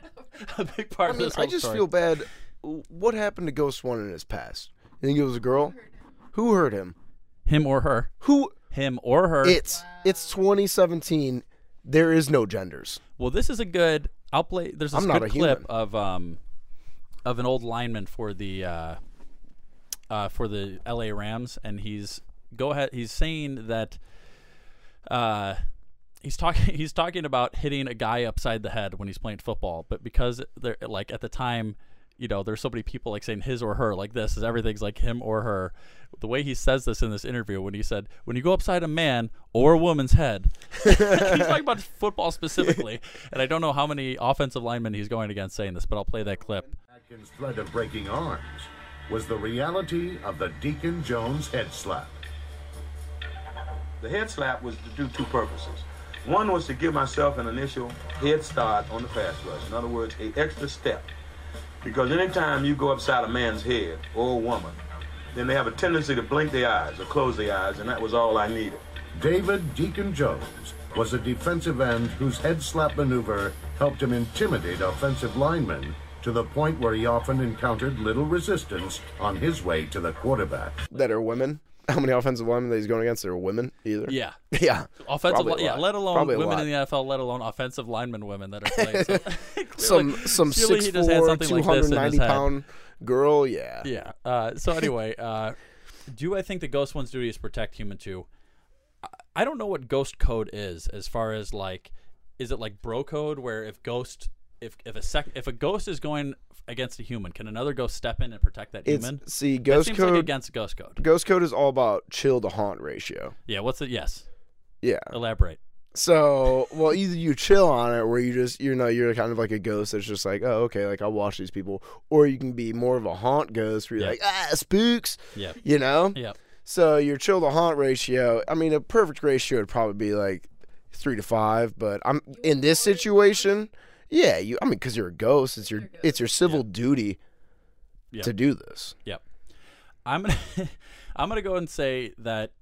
[SPEAKER 9] [laughs] a big part
[SPEAKER 10] I
[SPEAKER 9] of
[SPEAKER 10] mean,
[SPEAKER 9] this
[SPEAKER 10] I just
[SPEAKER 9] story.
[SPEAKER 10] feel bad. What happened to Ghost One in his past? You think it was a girl? Who hurt him?
[SPEAKER 9] him or her,
[SPEAKER 10] Who?
[SPEAKER 9] him or her.
[SPEAKER 10] It's it's 2017. There is no genders.
[SPEAKER 9] Well, this is a good. I'll play. There's this
[SPEAKER 10] I'm not
[SPEAKER 9] good
[SPEAKER 10] a
[SPEAKER 9] clip
[SPEAKER 10] human.
[SPEAKER 9] of um of an old lineman for the uh, uh, for the L.A. Rams, and he's go ahead. He's saying that uh, he's talking [laughs] he's talking about hitting a guy upside the head when he's playing football, but because they're like at the time. You know, there's so many people like saying his or her like this is everything's like him or her. The way he says this in this interview, when he said, "When you go upside a man or a woman's head," [laughs] he's talking about football specifically, and I don't know how many offensive linemen he's going against saying this, but I'll play that clip.
[SPEAKER 13] Atkins' threat of breaking arms was the reality of the Deacon Jones head slap.
[SPEAKER 14] The head slap was to do two purposes. One was to give myself an initial head start on the pass rush. In other words, a extra step. Because anytime you go upside a man's head or a woman, then they have a tendency to blink their eyes or close their eyes, and that was all I needed.
[SPEAKER 13] David Deacon Jones was a defensive end whose head slap maneuver helped him intimidate offensive linemen to the point where he often encountered little resistance on his way to the quarterback.
[SPEAKER 10] That are women. [laughs] How many offensive linemen that he's going against are women either?
[SPEAKER 9] Yeah, [laughs]
[SPEAKER 10] Yeah.
[SPEAKER 9] offensive, li- yeah, let alone
[SPEAKER 10] Probably
[SPEAKER 9] women in the NFL, let alone offensive lineman women that are playing. So [laughs]
[SPEAKER 10] some
[SPEAKER 9] clearly-
[SPEAKER 10] some six
[SPEAKER 9] he just had
[SPEAKER 10] four, two
[SPEAKER 9] like
[SPEAKER 10] hundred ninety
[SPEAKER 9] head.
[SPEAKER 10] pound girl. Yeah.
[SPEAKER 9] Yeah. Uh, so anyway, uh, do I think the Ghost One's duty is protect human two? I- I don't know what Ghost Code is as far as like, is it like Bro Code where if Ghost, if if a sec, if a Ghost is going against a human, can another Ghost step in and protect that
[SPEAKER 10] It's
[SPEAKER 9] human?
[SPEAKER 10] see
[SPEAKER 9] That
[SPEAKER 10] Ghost
[SPEAKER 9] seems
[SPEAKER 10] Code
[SPEAKER 9] like against Ghost Code.
[SPEAKER 10] Ghost Code is all about chill to haunt ratio.
[SPEAKER 9] Yeah. What's it? Yes.
[SPEAKER 10] Yeah.
[SPEAKER 9] Elaborate.
[SPEAKER 10] So, well, either you chill on it, where you just, you know, you're kind of like a ghost that's just like, oh, okay, like I'll watch these people, or you can be more of a haunt ghost, where you're
[SPEAKER 9] Yeah.
[SPEAKER 10] like, ah, spooks,
[SPEAKER 9] Yeah.
[SPEAKER 10] you know.
[SPEAKER 9] Yeah.
[SPEAKER 10] So your chill to haunt ratio, I mean, a perfect ratio would probably be like three to five, but I'm in this situation, yeah, you, I mean, because you're a ghost, it's your, it's your civil duty
[SPEAKER 9] Yeah.
[SPEAKER 10] to do this.
[SPEAKER 9] Yep. I'm gonna [laughs] I'm gonna go and say that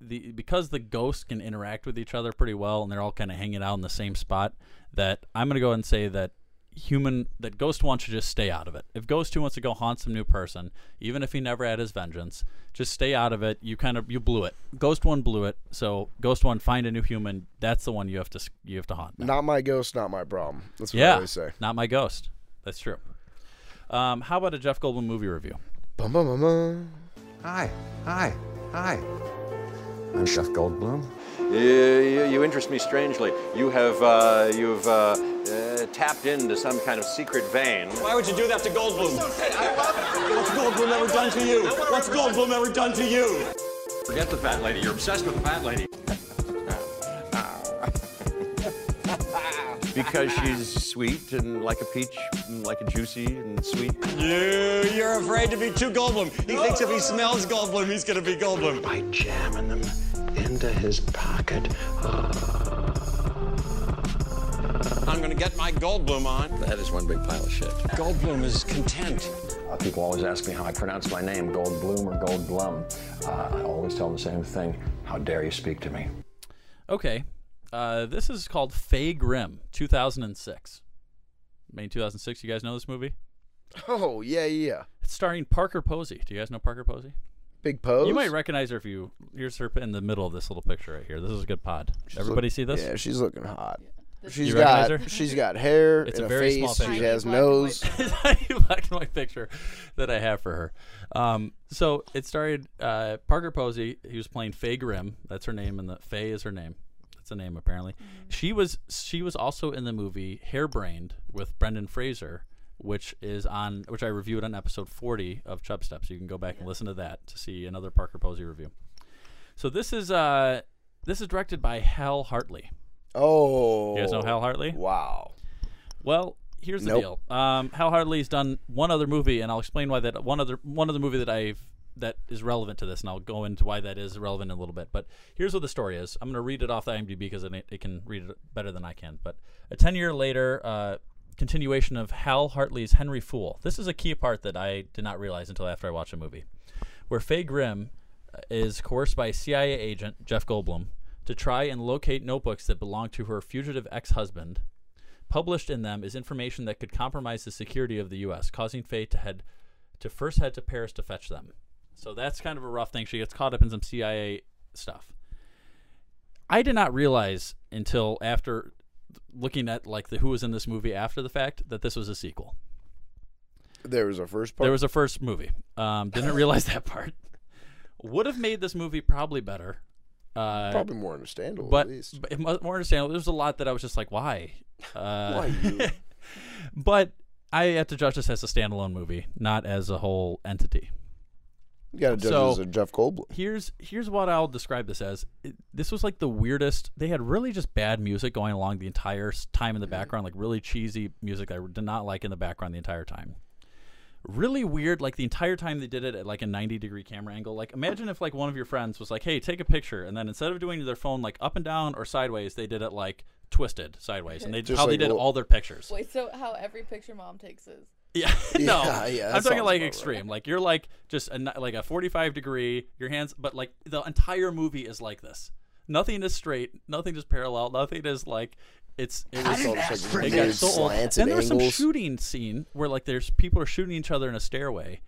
[SPEAKER 9] the because the ghosts can interact with each other pretty well and they're all kind of hanging out in the same spot. That I'm gonna go and say that human that Ghost One should just stay out of it. If Ghost Two wants to go haunt some new person, even if he never had his vengeance, just stay out of it. You kind of you blew it. Ghost One blew it. So Ghost One, find a new human. That's the one you have to you have to haunt. now.
[SPEAKER 10] Not my ghost, not my problem. That's what I
[SPEAKER 9] yeah,
[SPEAKER 10] always say.
[SPEAKER 9] not my ghost. That's true. Um, how about a Jeff Goldblum movie review?
[SPEAKER 10] Bum, bum, bum, bum.
[SPEAKER 15] Hi, hi, hi. I'm Jeff Goldblum. You, you, you interest me strangely. You have uh, you've uh, uh, tapped into some kind of secret vein.
[SPEAKER 6] Why would you do that to Goldblum? What's Goldblum ever done to you? What's Goldblum ever done to you?
[SPEAKER 15] Forget the fat lady. You're obsessed with the fat lady. Because she's sweet and like a peach, and like a juicy and sweet.
[SPEAKER 6] You, you're afraid to be too Goldblum. He thinks if he smells Goldblum, he's gonna be Goldblum.
[SPEAKER 15] By jamming them into his pocket.
[SPEAKER 6] I'm gonna get my Goldblum on.
[SPEAKER 15] That is one big pile of shit.
[SPEAKER 6] Goldblum is content.
[SPEAKER 15] Uh, people always ask me how I pronounce my name, Goldblum or Goldblum. Uh, I always tell them the same thing. How dare you speak to me?
[SPEAKER 9] Okay. Uh, this is called Fay Grim, 2006. May 2006. You guys know this movie?
[SPEAKER 10] Oh, yeah, yeah.
[SPEAKER 9] It's starring Parker Posey. Do you guys know Parker Posey?
[SPEAKER 10] Big pose.
[SPEAKER 9] You might recognize her if you. Here's her in the middle of this little picture right here. This is a good pod. Everybody
[SPEAKER 10] look-
[SPEAKER 9] see this?
[SPEAKER 10] Yeah, she's looking hot. She's
[SPEAKER 9] You recognize
[SPEAKER 10] got [laughs] she's got hair
[SPEAKER 9] It's
[SPEAKER 10] and
[SPEAKER 9] a
[SPEAKER 10] a,
[SPEAKER 9] very
[SPEAKER 10] face.
[SPEAKER 9] small
[SPEAKER 10] She has nose.
[SPEAKER 9] Tiny black and white picture that I have for her. Um, so it started uh, Parker Posey. He was playing Fay Grim. That's her name, and the Fay is her name. That's a name apparently. She was she was also in the movie Hairbrained with Brendan Fraser, which is on which I reviewed on episode forty of Chub Steps. So you can go back and listen to that to see another Parker Posey review. So this is uh this is directed by Hal Hartley.
[SPEAKER 10] Oh,
[SPEAKER 9] You guys know Hal Hartley?
[SPEAKER 10] Wow.
[SPEAKER 9] Well, here's the
[SPEAKER 10] Nope.
[SPEAKER 9] deal. Um, Hal Hartley's done one other movie, and I'll explain why that one other one other movie that I've that is relevant to this, and I'll go into why that is relevant in a little bit. But here's what the story is. I'm going to read it off the IMDb because it, it can read it better than I can. But a 10 year later, uh, continuation of Hal Hartley's Henry Fool. This is a key part that I did not realize until after I watched the movie, where Fay Grim uh, is coerced by CIA agent Jeff Goldblum to try and locate notebooks that belong to her fugitive ex-husband. Published in them is information that could compromise the security of the U.S., causing Fay to head to first head to Paris to fetch them. So that's kind of a rough thing. She gets caught up in some CIA stuff. I did not realize until after looking at like the who was in this movie after the fact that this was a sequel.
[SPEAKER 10] There was a first part.
[SPEAKER 9] There was a first movie. Um, didn't [laughs] realize that part. Would have made this movie probably better. Uh,
[SPEAKER 10] Probably more understandable,
[SPEAKER 9] but,
[SPEAKER 10] at least.
[SPEAKER 9] but more understandable. There's a lot that I was just like, why? Uh, [laughs]
[SPEAKER 10] Why you? [laughs]
[SPEAKER 9] but I have to judge this as a standalone movie, not as a whole entity.
[SPEAKER 10] You gotta judge
[SPEAKER 9] So-
[SPEAKER 10] it as a Jeff Goldblum.
[SPEAKER 9] Here's here's what I'll describe this as. It- this was like the weirdest. They had really just bad music going along the entire time in the mm-hmm. background, like really cheesy music I did not like in the background the entire time. Really weird, like the entire time they did it at like a 90 degree camera angle. Like imagine if like one of your friends was like, "Hey, take a picture," and then instead of doing their phone like up and down or sideways, they did it like twisted sideways, and they
[SPEAKER 10] Just
[SPEAKER 9] how they did
[SPEAKER 10] little-
[SPEAKER 9] all their pictures.
[SPEAKER 11] Wait, so how every picture mom takes is?
[SPEAKER 9] Yeah, [laughs] no,
[SPEAKER 10] Yeah, yeah,
[SPEAKER 9] I'm talking like extreme. Like you're like just a, like a 45 degree, your hands, but like the entire movie is like this. Nothing is straight. Nothing is parallel. Nothing is like it's. It was
[SPEAKER 10] just, like,
[SPEAKER 9] it got so old. Then
[SPEAKER 10] and
[SPEAKER 9] there was some shooting scene where like there's people are shooting each other in a stairway.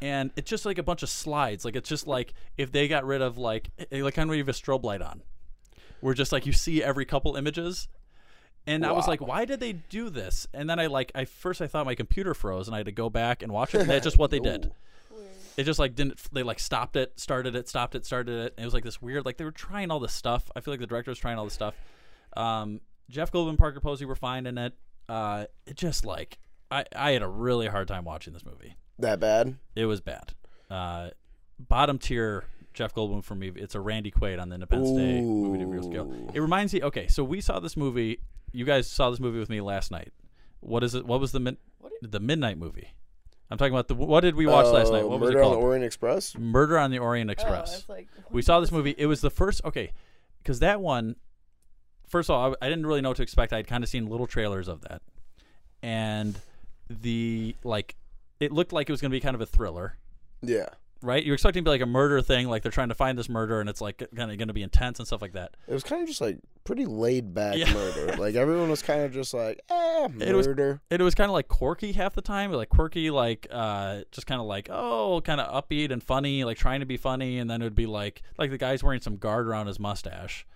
[SPEAKER 9] And it's just like a bunch of slides. Like it's just like if they got rid of like eh, like kind of have a strobe light on, where just like you see every couple images, and I was like, why did they do this? And then I like, I first I thought my computer froze, and I had to go back and watch it. And that's just what they did. [laughs] It just like didn't. They like stopped it, started it, stopped it, started it. And it was like this weird. Like they were trying all this stuff. I feel like the director was trying all this stuff. Um, Jeff Goldblum, Parker Posey were fine in it. Uh, it just like I I had a really hard time watching this movie.
[SPEAKER 10] That bad?
[SPEAKER 9] It was bad. Uh, bottom tier Jeff Goldblum for me. It's a Randy Quaid on the Independence Day movie to real scale. It reminds me. Okay, so we saw this movie. You guys saw this movie with me last night. What is it? What was the mid, the midnight movie? I'm talking about the. What did we watch last
[SPEAKER 10] Uh,
[SPEAKER 9] night? What was it
[SPEAKER 10] Murder on
[SPEAKER 9] called?
[SPEAKER 10] the Orient Express.
[SPEAKER 9] Murder on the Orient Express.
[SPEAKER 11] it's like,
[SPEAKER 9] we saw this movie. It was the first. Okay, because that one. First of all, I, I didn't really know what to expect. I'd kind of seen little trailers of that, and the like, it looked like it was going to be kind of a thriller,
[SPEAKER 10] Yeah.
[SPEAKER 9] Right? You're expecting to be like a murder thing, like they're trying to find this murder, and it's like kind of going to be intense and stuff like that.
[SPEAKER 10] It was kind of just like pretty laid back
[SPEAKER 9] Yeah.
[SPEAKER 10] murder. Like everyone was kind of just like, eh,
[SPEAKER 9] It was
[SPEAKER 10] murder.
[SPEAKER 9] it was kind of like quirky half the time, like quirky, like uh, just kind of like oh, kind of upbeat and funny, like trying to be funny, and then it would be like like the guy's wearing some guard around his mustache,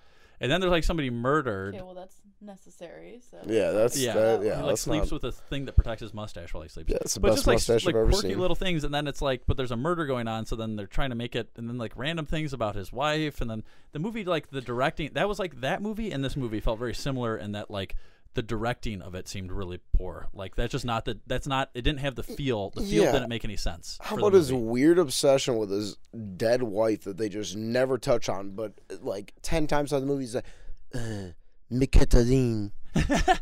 [SPEAKER 9] and then there's like somebody murdered.
[SPEAKER 11] Okay, well that's necessary. So
[SPEAKER 10] Yeah, that's-
[SPEAKER 9] yeah,
[SPEAKER 10] that- yeah,
[SPEAKER 9] He like
[SPEAKER 10] that's
[SPEAKER 9] sleeps
[SPEAKER 10] not-
[SPEAKER 9] with a thing that protects his mustache while he sleeps.
[SPEAKER 10] Yeah, it's the
[SPEAKER 9] but
[SPEAKER 10] best
[SPEAKER 9] just like,
[SPEAKER 10] mustache
[SPEAKER 9] like
[SPEAKER 10] I've ever
[SPEAKER 9] quirky
[SPEAKER 10] seen.
[SPEAKER 9] little things, and then it's like, but there's a murder going on, so then they're trying to make it, and then like random things about his wife, and then the movie, like the directing, that was like that movie and this movie felt very similar in that like the directing of it seemed really poor. Like that's just not the that's not it didn't have the feel. The feel
[SPEAKER 10] Yeah.
[SPEAKER 9] didn't make any sense.
[SPEAKER 10] How about his weird obsession with his dead wife that they just never touch on, but like ten times out of the movie, he's like, uh, Miketaline. [laughs]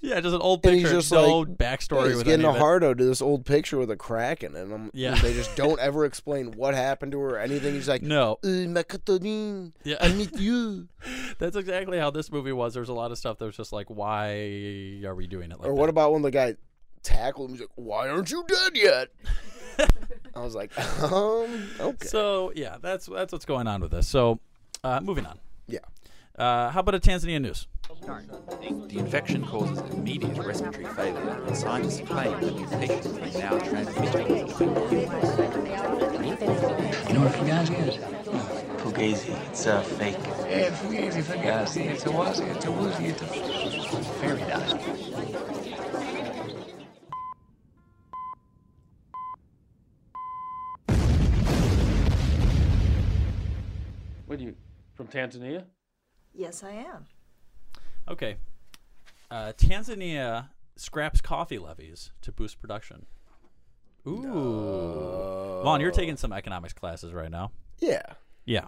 [SPEAKER 9] Yeah, just an old
[SPEAKER 10] And
[SPEAKER 9] picture.
[SPEAKER 10] he's just
[SPEAKER 9] no
[SPEAKER 10] like
[SPEAKER 9] backstory.
[SPEAKER 10] he's
[SPEAKER 9] with
[SPEAKER 10] getting a
[SPEAKER 9] of it.
[SPEAKER 10] hard out to this old picture with a crack in it. And
[SPEAKER 9] Yeah.
[SPEAKER 10] they just don't ever explain what happened to her or anything. He's like,
[SPEAKER 9] No.
[SPEAKER 10] uh,
[SPEAKER 9] Yeah.
[SPEAKER 10] I meet you. [laughs]
[SPEAKER 9] That's exactly how this movie was. There's a lot of stuff that was just like, why are we doing it like
[SPEAKER 10] or
[SPEAKER 9] that?
[SPEAKER 10] what about when the guy tackled him? He's like, why aren't you dead yet? [laughs] I was like, um, okay.
[SPEAKER 9] So yeah, that's that's what's going on with this. So, uh, moving on.
[SPEAKER 10] Yeah.
[SPEAKER 9] Uh, how about a Tanzania news?
[SPEAKER 16] The infection causes immediate respiratory failure, and scientists claim that the mutation is now transmitted.
[SPEAKER 17] You know what Fugazi is? Fugazi. It's a fake. Yeah, Fugazi, Fugazi. It's a wazi, it's a woozy, it's a fairy dust.
[SPEAKER 9] What are you from Tanzania?
[SPEAKER 18] Yes, I am.
[SPEAKER 9] Okay. Uh, Tanzania scraps coffee levies to boost production. Ooh. Vaughn, you're taking some economics classes right now.
[SPEAKER 10] Yeah.
[SPEAKER 9] Yeah.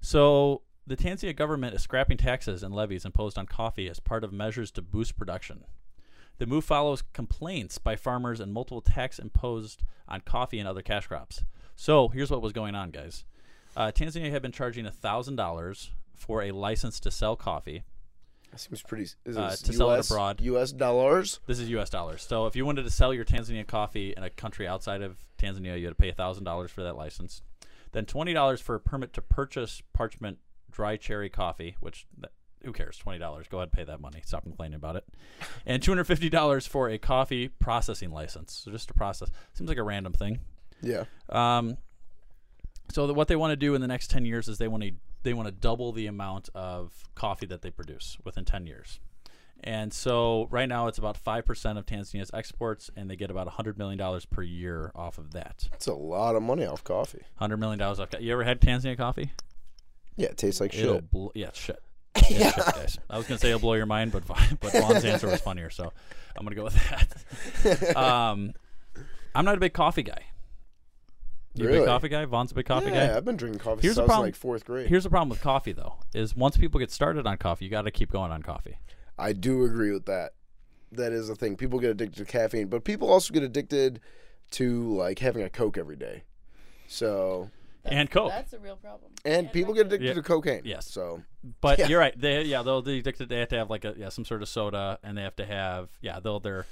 [SPEAKER 9] So the Tanzania government is scrapping taxes and levies imposed on coffee as part of measures to boost production. The move follows complaints by farmers and multiple tax imposed on coffee and other cash crops. So here's what was going on, guys. Uh, Tanzania had been charging thousand dollars for a license to sell coffee.
[SPEAKER 10] That seems pretty. Is
[SPEAKER 9] uh, to sell it abroad.
[SPEAKER 10] U.S. dollars.
[SPEAKER 9] This is U.S. dollars. So if you wanted to sell your Tanzania coffee in a country outside of Tanzania, you had to pay thousand dollars for that license. Then twenty dollars for a permit to purchase parchment dry cherry coffee, which who cares? Twenty dollars. Go ahead and pay that money. Stop complaining about it. [laughs] And two hundred fifty dollars for a coffee processing license. So just to process seems like a random thing.
[SPEAKER 10] Yeah.
[SPEAKER 9] Um. So that what they want to do in the next ten years is they want to they want to double the amount of coffee that they produce within ten years. And so right now it's about five percent of Tanzania's exports, and they get about hundred million dollars per year off of that.
[SPEAKER 10] That's a lot of money off coffee.
[SPEAKER 9] Hundred million dollars off. You ever had Tanzania coffee?
[SPEAKER 10] Yeah, it tastes like
[SPEAKER 9] It'll
[SPEAKER 10] shit.
[SPEAKER 9] bl- yeah, shit. [laughs]
[SPEAKER 10] Yeah.
[SPEAKER 9] shit. I was gonna say it'll blow your mind, but [laughs] but Vaughn's answer was funnier, so I'm gonna go with that. [laughs] um, I'm not a big coffee guy. You a big coffee guy? Vaughn's a big coffee
[SPEAKER 10] Yeah,
[SPEAKER 9] guy.
[SPEAKER 10] Yeah, I've been drinking coffee
[SPEAKER 9] Here's
[SPEAKER 10] since
[SPEAKER 9] the
[SPEAKER 10] I was
[SPEAKER 9] problem.
[SPEAKER 10] like, fourth grade.
[SPEAKER 9] Here's the problem with coffee, though: is once people get started on coffee, you got to keep going on coffee.
[SPEAKER 10] I do agree with that. That is a thing. People get addicted to caffeine, but people also get addicted to like having a Coke every day. So
[SPEAKER 9] and Coke.
[SPEAKER 11] That's a real problem.
[SPEAKER 10] and people get addicted
[SPEAKER 9] Yeah.
[SPEAKER 10] to cocaine.
[SPEAKER 9] Yes.
[SPEAKER 10] So
[SPEAKER 9] But
[SPEAKER 10] Yeah.
[SPEAKER 9] you're right. They yeah they'll be addicted. They have to have like a yeah some sort of soda, and they have to have yeah they'll their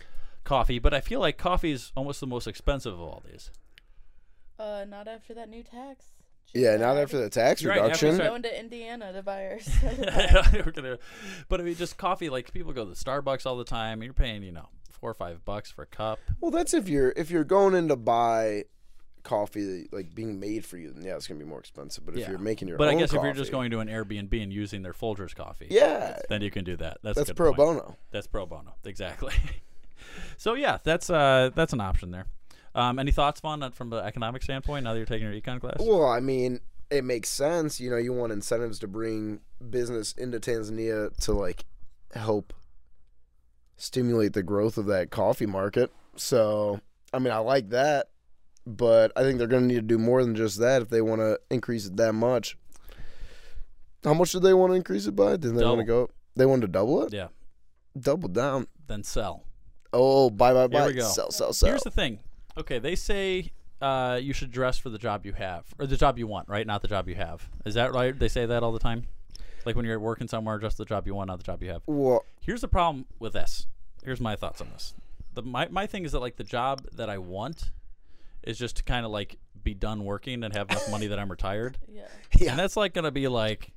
[SPEAKER 9] coffee. But I feel like coffee is almost the most expensive of all these.
[SPEAKER 11] Uh, not after that new tax.
[SPEAKER 10] Yeah, not after the tax
[SPEAKER 9] You're right, after
[SPEAKER 10] reduction.
[SPEAKER 9] you
[SPEAKER 11] Going to Indiana to buy ours.
[SPEAKER 9] We're gonna, but I mean, just coffee. Like people go to Starbucks all the time. You're paying, you know, four or five bucks for a cup.
[SPEAKER 10] Well, that's if you're if you're going in to buy coffee like being made for you, then yeah, it's gonna be more expensive. But if
[SPEAKER 9] Yeah.
[SPEAKER 10] you're making your
[SPEAKER 9] but
[SPEAKER 10] own
[SPEAKER 9] I guess if you're just going to an Airbnb and using their Folgers coffee,
[SPEAKER 10] Yeah.
[SPEAKER 9] then you can do that. That's a
[SPEAKER 10] That's
[SPEAKER 9] good
[SPEAKER 10] pro
[SPEAKER 9] point.
[SPEAKER 10] bono.
[SPEAKER 9] That's pro bono. Exactly. [laughs] so yeah, that's uh that's an option there. Um, any thoughts, Vaughn, on- from the economic standpoint? Now that you're taking your econ class,
[SPEAKER 10] Well, I mean, it makes sense. You know, you want incentives to bring business into Tanzania to like help stimulate the growth of that coffee market. So, I mean, I like that, but I think they're going to need to do more than just that if they want to increase it that much. How much do they want to increase it by? Did they want to
[SPEAKER 9] Double.
[SPEAKER 10] go? They want to double it?
[SPEAKER 9] yeah,
[SPEAKER 10] Double down.
[SPEAKER 9] then sell.
[SPEAKER 10] Oh, buy, buy, buy.
[SPEAKER 9] Here we go.
[SPEAKER 10] Sell, sell, sell.
[SPEAKER 9] Here's the thing. Okay, they say uh, you should dress for the job you have or the job you want, right? Not the job you have. Is that right? They say that all the time. Like when you're working somewhere, dress the job you want, not the job you have.
[SPEAKER 10] Well,
[SPEAKER 9] Here's the problem with this. Here's my thoughts on this. The my my thing is that like the job that I want is just to kind of like be done working and have enough money that I'm retired. [laughs]
[SPEAKER 11] Yeah.
[SPEAKER 10] Yeah.
[SPEAKER 9] And that's like gonna be like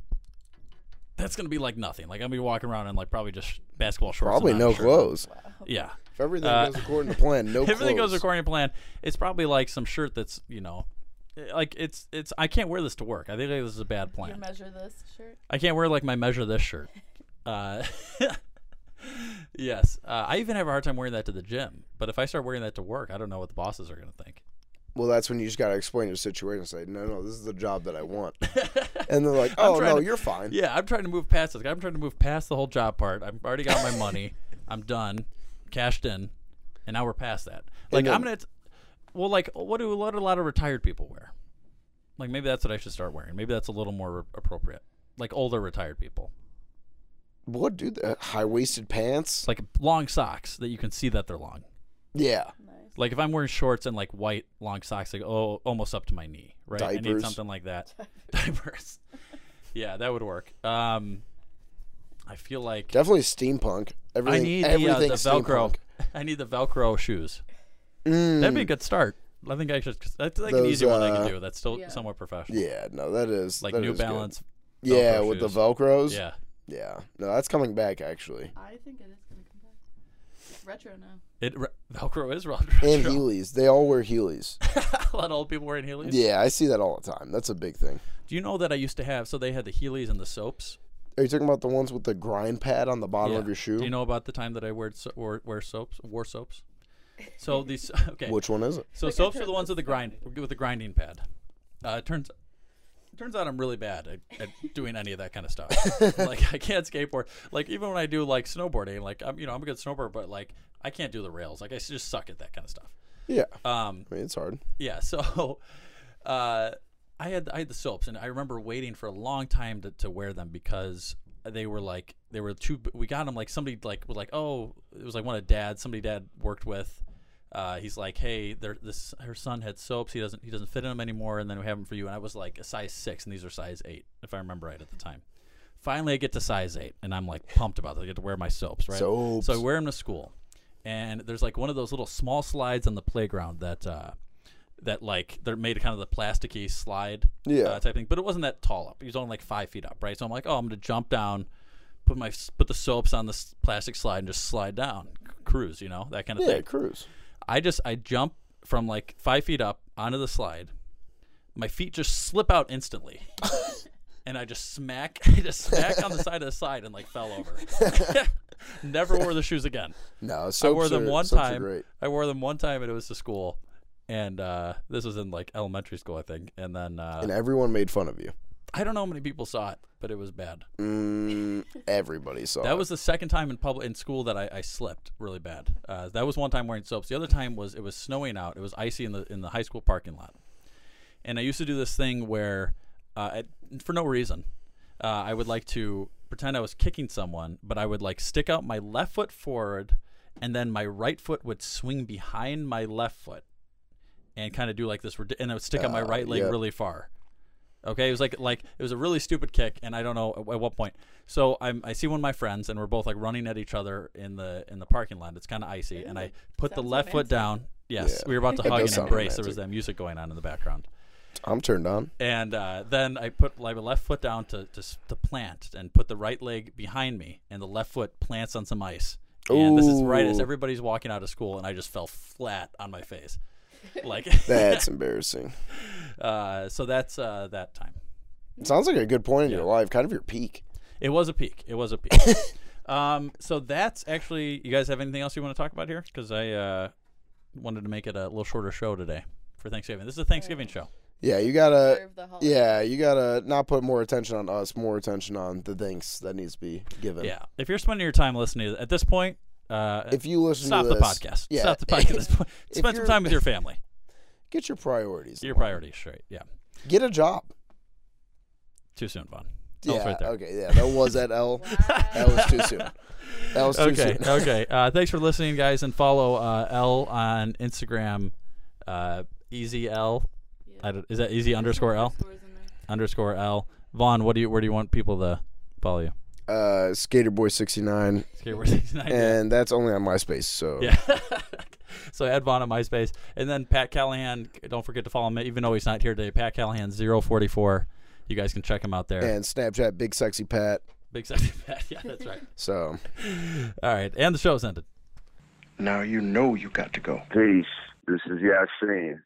[SPEAKER 9] that's gonna be like nothing. Like I'm gonna be walking around in like probably just basketball shorts.
[SPEAKER 10] Probably no
[SPEAKER 9] shirt.
[SPEAKER 10] clothes.
[SPEAKER 9] Yeah.
[SPEAKER 10] If everything
[SPEAKER 9] Uh,
[SPEAKER 10] goes according to plan, [laughs] no
[SPEAKER 9] if everything
[SPEAKER 10] clothes.
[SPEAKER 9] goes according to plan, it's probably like some shirt that's you know, like it's it's I can't wear this to work. I think this is a bad plan.
[SPEAKER 11] You
[SPEAKER 9] plan.
[SPEAKER 11] measure this shirt.
[SPEAKER 9] I can't wear like my measure this shirt. [laughs] Uh, [laughs] yes, uh, I even have a hard time wearing that to the gym. But if I start wearing that to work, I don't know what the bosses are gonna think.
[SPEAKER 10] Well, that's when you just got to explain your situation and say, no, no, this is the job that I want. and they're like, oh, no,
[SPEAKER 9] to-
[SPEAKER 10] you're fine.
[SPEAKER 9] Yeah, I'm trying to move past this. I'm trying to move past the whole job part. I've already got my money. I'm done, cashed in, and now we're past that. Like
[SPEAKER 10] then-
[SPEAKER 9] I'm gonna, well, like what do what do a lot of retired people wear? Like maybe that's what I should start wearing. Maybe that's a little more appropriate. Like older retired people,
[SPEAKER 10] What, dude? Uh, High waisted pants?
[SPEAKER 9] like long socks that you can see that they're long.
[SPEAKER 10] Yeah.
[SPEAKER 9] Like if I'm wearing shorts and like white long socks, like oh, almost up to my knee, right? I need something like that. [laughs] Diapers. [laughs] yeah, that would work. Um, I feel like
[SPEAKER 10] Definitely steampunk. Everything,
[SPEAKER 9] I need the, uh, the Velcro.
[SPEAKER 10] steampunk. [laughs]
[SPEAKER 9] I need the Velcro shoes.
[SPEAKER 10] Mm.
[SPEAKER 9] That'd be a good start. I think I should. That's like an
[SPEAKER 10] Those,
[SPEAKER 9] easy one I
[SPEAKER 10] uh,
[SPEAKER 9] can do. That's still
[SPEAKER 11] Yeah.
[SPEAKER 9] somewhat professional.
[SPEAKER 10] Yeah, no, that is
[SPEAKER 9] Like
[SPEAKER 10] that
[SPEAKER 9] New
[SPEAKER 10] is good.
[SPEAKER 9] Balance.
[SPEAKER 10] Yeah,
[SPEAKER 9] Velcro
[SPEAKER 10] with the
[SPEAKER 9] shoes.
[SPEAKER 10] Velcros.
[SPEAKER 9] Yeah.
[SPEAKER 10] Yeah. No, that's coming back, actually.
[SPEAKER 11] I think it is gonna come back. It's retro now.
[SPEAKER 9] It re- [laughs] Velcro is real.
[SPEAKER 10] And Heelys. They all wear Heelys. [laughs]
[SPEAKER 9] a lot of old people wearing Heelys.
[SPEAKER 10] yeah, I see that all the time. That's a big thing.
[SPEAKER 9] Do you know that I used to have? So they had the Heelys and the soaps.
[SPEAKER 10] Are you talking about the ones with the grind pad on the bottom
[SPEAKER 9] Yeah.
[SPEAKER 10] of your shoe?
[SPEAKER 9] Do you know about the time that I wear so- wore, wear soaps? Wore soaps. So [laughs] these [laughs] okay.
[SPEAKER 10] Which one is it?
[SPEAKER 9] So
[SPEAKER 11] Like,
[SPEAKER 9] soaps are the ones with the grind with the grinding pad. Uh, it turns turns out I'm really bad at, at doing any of that kind of stuff. [laughs] like I can't skateboard. Like even when I do like snowboarding, like I'm you know I'm a good snowboarder, but like I can't do the rails. Like I just suck at that kind of stuff.
[SPEAKER 10] Yeah.
[SPEAKER 9] Um,
[SPEAKER 10] I mean, it's hard.
[SPEAKER 9] yeah. So, uh, I had I had the soaps, and I remember waiting for a long time to, to wear them because they were like they were too. We got them like somebody like was like oh it was like one of dad somebody dad worked with. uh, he's like, "Hey, there, this her son had soaps. He doesn't he doesn't fit in them anymore, and then we have them for you." And I was like a size six, and these are size eight, if I remember right at the time. Finally, I get to size eight, and I'm like pumped about it. I get to wear my soaps, right?
[SPEAKER 10] Soaps.
[SPEAKER 9] So I wear them to school, and there's like one of those little small slides on the playground that. Uh, that like they're made kind of the plasticky slide
[SPEAKER 10] Yeah.
[SPEAKER 9] uh, type thing, but it wasn't that tall up. He was only like five feet up, right? So I'm like, oh, I'm gonna jump down, put my put the soaps on this plastic slide and just slide down, c- cruise, you know, that kind of
[SPEAKER 10] Yeah,
[SPEAKER 9] thing.
[SPEAKER 10] Yeah, cruise.
[SPEAKER 9] I just I jump from like five feet up onto the slide. My feet just slip out instantly. [laughs] And I just smack, [laughs] I just smack on the side of the slide and like fell over. [laughs] Never wore the shoes again.
[SPEAKER 10] No, so
[SPEAKER 9] I wore them
[SPEAKER 10] are-
[SPEAKER 9] one time. I wore them one time, and it was to school, and uh, this was in like elementary school, I think. And then uh,
[SPEAKER 10] and everyone made fun of you.
[SPEAKER 9] I don't know how many people saw it, but it was bad.
[SPEAKER 10] Mm, everybody saw
[SPEAKER 9] That
[SPEAKER 10] it.
[SPEAKER 9] was the second time in public in school that I, I slipped really bad. Uh, that was one time wearing soaps. The other time was it was snowing out. It was icy in the in the high school parking lot, and I used to do this thing where, uh, I, for no reason, uh, I would like to pretend I was kicking someone, but I would like stick out my left foot forward, and then my right foot would swing behind my left foot, and kind of do like this, and I would stick out my
[SPEAKER 10] Uh,
[SPEAKER 9] right leg
[SPEAKER 10] yep.
[SPEAKER 9] really far. Okay, it was like like it was a really stupid kick, and I don't know at, at what point. So I'm I see one of my friends, and we're both like running at each other in the in the parking lot. It's kind of icy, and I put the
[SPEAKER 11] Sounds
[SPEAKER 9] left foot down. Yes,
[SPEAKER 10] Yeah,
[SPEAKER 9] we were about to hug and
[SPEAKER 10] sound
[SPEAKER 9] embrace. There was that music going on in the background,
[SPEAKER 10] I'm turned on.
[SPEAKER 9] and uh, then I put like my left foot down to, to to plant, and put the right leg behind me, and the left foot plants on some ice. And this is right as everybody's walking out of school, and I just fell flat on my face, like [laughs]
[SPEAKER 10] That's [laughs] embarrassing.
[SPEAKER 9] Uh, so that's uh, that time.
[SPEAKER 10] Sounds like a good point in your life, kind of your peak.
[SPEAKER 9] It was a peak. It was a peak. [laughs] um, so that's actually. You guys have anything else you want to talk about here? Because I uh, wanted to make it a little shorter show today for Thanksgiving. This is a Thanksgiving show.
[SPEAKER 10] Yeah, you gotta.
[SPEAKER 11] Serve the holiday.
[SPEAKER 10] Yeah, you gotta not put more attention on us, more attention on the thanks that needs to be given.
[SPEAKER 9] Yeah. If you're spending your time listening at this point, uh,
[SPEAKER 10] If you listen
[SPEAKER 9] stop
[SPEAKER 10] to
[SPEAKER 9] the podcast.
[SPEAKER 10] yeah.
[SPEAKER 9] Stop the [laughs] podcast. at this point.
[SPEAKER 10] If [laughs]
[SPEAKER 9] Spend some time with your family.
[SPEAKER 10] Get your priorities.
[SPEAKER 9] Your priorities straight. Yeah.
[SPEAKER 10] Get a job.
[SPEAKER 9] Too soon, Vaughn.
[SPEAKER 10] Yeah.
[SPEAKER 9] L's right there.
[SPEAKER 10] Okay. Yeah. That was at L. That was too soon. That was too
[SPEAKER 9] okay,
[SPEAKER 10] soon. [laughs]
[SPEAKER 9] okay. Uh, thanks for listening, guys, and follow uh, L on Instagram. Uh, easy L. don't- is that easy underscore L? Underscore L. Vaughn, what do you? Where do you want people to follow you?
[SPEAKER 10] Uh, Skaterboy sixty nine.
[SPEAKER 9] Skateboy 69, yeah.
[SPEAKER 10] And that's only on MySpace. So
[SPEAKER 9] Yeah. [laughs] so add Vaughn on MySpace, and then Pat Callahan. Don't forget to follow him, even though he's not here today. Pat Callahan 044. You guys can check him out there.
[SPEAKER 10] And Snapchat, Big Sexy Pat.
[SPEAKER 9] Big sexy [laughs] Pat. Yeah, that's right.
[SPEAKER 10] So. [laughs]
[SPEAKER 9] All right, and the show's ended.
[SPEAKER 18] Now you know you got to go.
[SPEAKER 19] Peace. This is Yasin.